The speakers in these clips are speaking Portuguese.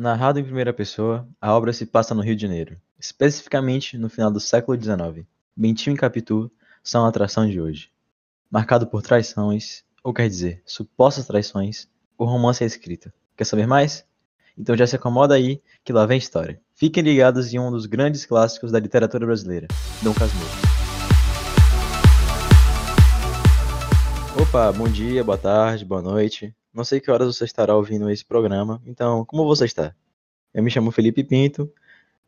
Narrado em primeira pessoa, a obra se passa no Rio de Janeiro, especificamente no final do século XIX. Bentinho e Capitu são a atração de hoje. Marcado por traições, ou quer dizer, supostas traições, o romance é escrito. Quer saber mais? Então já se acomoda aí, que lá vem história. Fiquem ligados em um dos grandes clássicos da literatura brasileira, Dom Casmurro. Opa, bom dia, boa tarde, boa noite. Não sei que horas você estará ouvindo esse programa, então, como você está? Eu me chamo Felipe Pinto,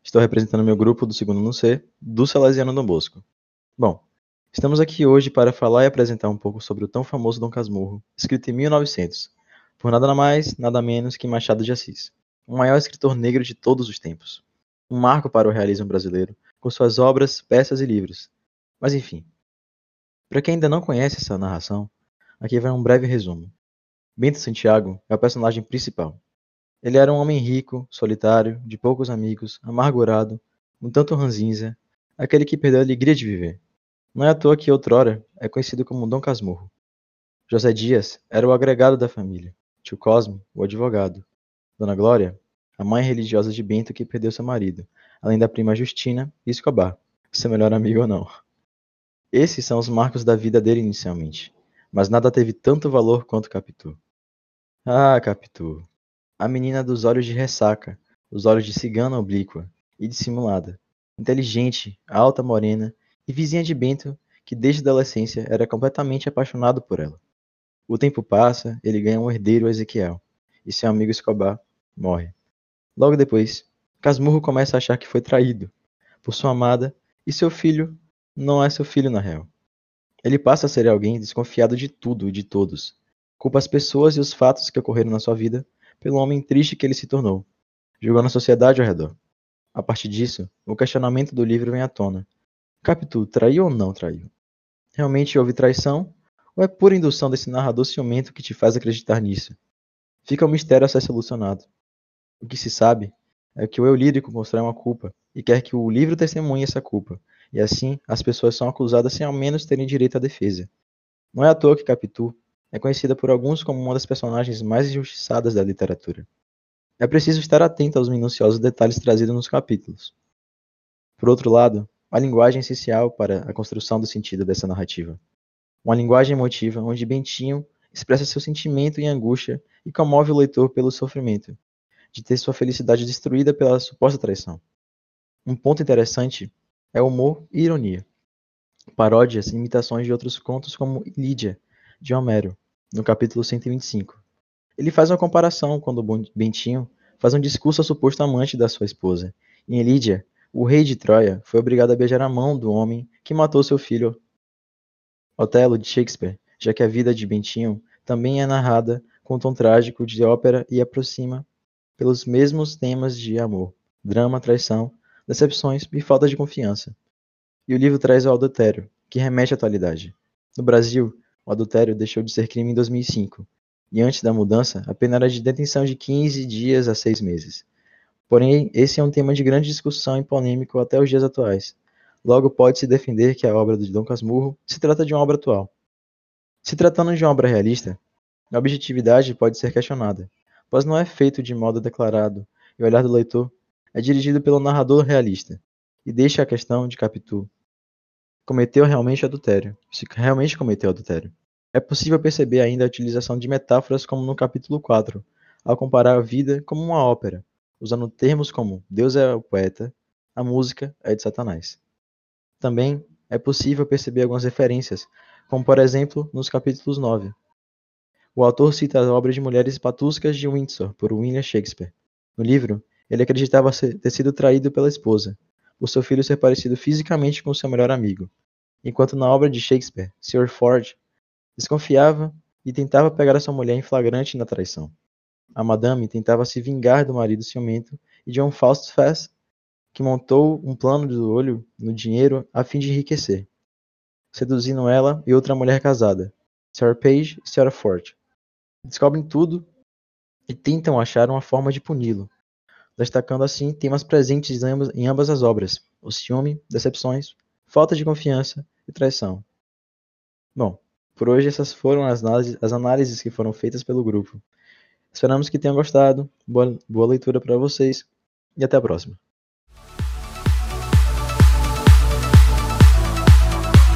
estou representando meu grupo do segundo no C, do Salesiano Dom Bosco. Bom, estamos aqui hoje para falar e apresentar um pouco sobre o tão famoso Dom Casmurro, escrito em 1900, por nada mais, nada menos que Machado de Assis, o maior escritor negro de todos os tempos. Um marco para o realismo brasileiro, com suas obras, peças e livros. Mas enfim, para quem ainda não conhece essa narração, aqui vai um breve resumo. Bento Santiago é o personagem principal. Ele era um homem rico, solitário, de poucos amigos, amargurado, um tanto ranzinza, aquele que perdeu a alegria de viver. Não é à toa que outrora é conhecido como Dom Casmurro. José Dias era o agregado da família, tio Cosme, o advogado, Dona Glória, a mãe religiosa de Bento que perdeu seu marido, além da prima Justina e Escobar, seu melhor amigo ou não. Esses são os marcos da vida dele inicialmente, mas nada teve tanto valor quanto Capitu. Ah, Capitu. A menina dos olhos de ressaca, os olhos de cigana oblíqua e dissimulada, inteligente, alta, morena e vizinha de Bento, que desde a adolescência era completamente apaixonado por ela. O tempo passa, ele ganha um herdeiro Ezequiel, e seu amigo Escobar morre. Logo depois, Casmurro começa a achar que foi traído por sua amada e seu filho não é seu filho na real. Ele passa a ser alguém desconfiado de tudo e de todos, Culpa as pessoas e os fatos que ocorreram na sua vida pelo homem triste que ele se tornou, julgando a sociedade ao redor. A partir disso, o questionamento do livro vem à tona. Capitu traiu ou não traiu? Realmente houve traição? Ou é pura indução desse narrador ciumento que te faz acreditar nisso? Fica o um mistério a ser solucionado. O que se sabe é que o eu lírico constrói uma culpa e quer que o livro testemunhe essa culpa, e assim as pessoas são acusadas sem ao menos terem direito à defesa. Não é à toa que Capitu é conhecida por alguns como uma das personagens mais injustiçadas da literatura. É preciso estar atento aos minuciosos detalhes trazidos nos capítulos. Por outro lado, a linguagem é essencial para a construção do sentido dessa narrativa. Uma linguagem emotiva onde Bentinho expressa seu sentimento em angústia e comove o leitor pelo sofrimento, de ter sua felicidade destruída pela suposta traição. Um ponto interessante é o humor e ironia. Paródias e imitações de outros contos como Lídia, de Homero, no capítulo 125. Ele faz uma comparação quando Bentinho faz um discurso ao suposto amante da sua esposa. Em Lídia, o rei de Troia foi obrigado a beijar a mão do homem que matou seu filho. Otelo de Shakespeare, já que a vida de Bentinho também é narrada com um tom trágico de ópera e aproxima pelos mesmos temas de amor, drama, traição, decepções e falta de confiança. E o livro traz o adultério, que remete à atualidade. No Brasil, o adultério deixou de ser crime em 2005, e antes da mudança, a pena era de detenção de 15 dias a 6 meses. Porém, esse é um tema de grande discussão e polêmico até os dias atuais. Logo, pode-se defender que a obra de Dom Casmurro se trata de uma obra atual. Se tratando de uma obra realista, a objetividade pode ser questionada, pois não é feito de modo declarado, e o olhar do leitor é dirigido pelo narrador realista, e deixa a questão de Capitu, cometeu realmente adultério, se realmente cometeu adultério. É possível perceber ainda a utilização de metáforas como no capítulo 4, ao comparar a vida como uma ópera, usando termos como Deus é o poeta, a música é de Satanás. Também é possível perceber algumas referências, como por exemplo nos capítulos 9. O autor cita a obra de Mulheres Patuscas de Windsor, por William Shakespeare. No livro, ele acreditava ter sido traído pela esposa, por seu filho ser parecido fisicamente com seu melhor amigo, enquanto na obra de Shakespeare, Sr. Ford desconfiava e tentava pegar a sua mulher em flagrante na traição. A madame tentava se vingar do marido ciumento e de um falso faz que montou um plano do olho no dinheiro a fim de enriquecer, seduzindo ela e outra mulher casada, Sr. Page e Sra. Ford. Descobrem tudo e tentam achar uma forma de puni-lo, destacando assim temas presentes em ambas as obras: o ciúme, decepções, falta de confiança e traição. Bom, por hoje essas foram as análises, as análises que foram feitas pelo grupo. Esperamos que tenham gostado. Boa, boa leitura para vocês e até a próxima.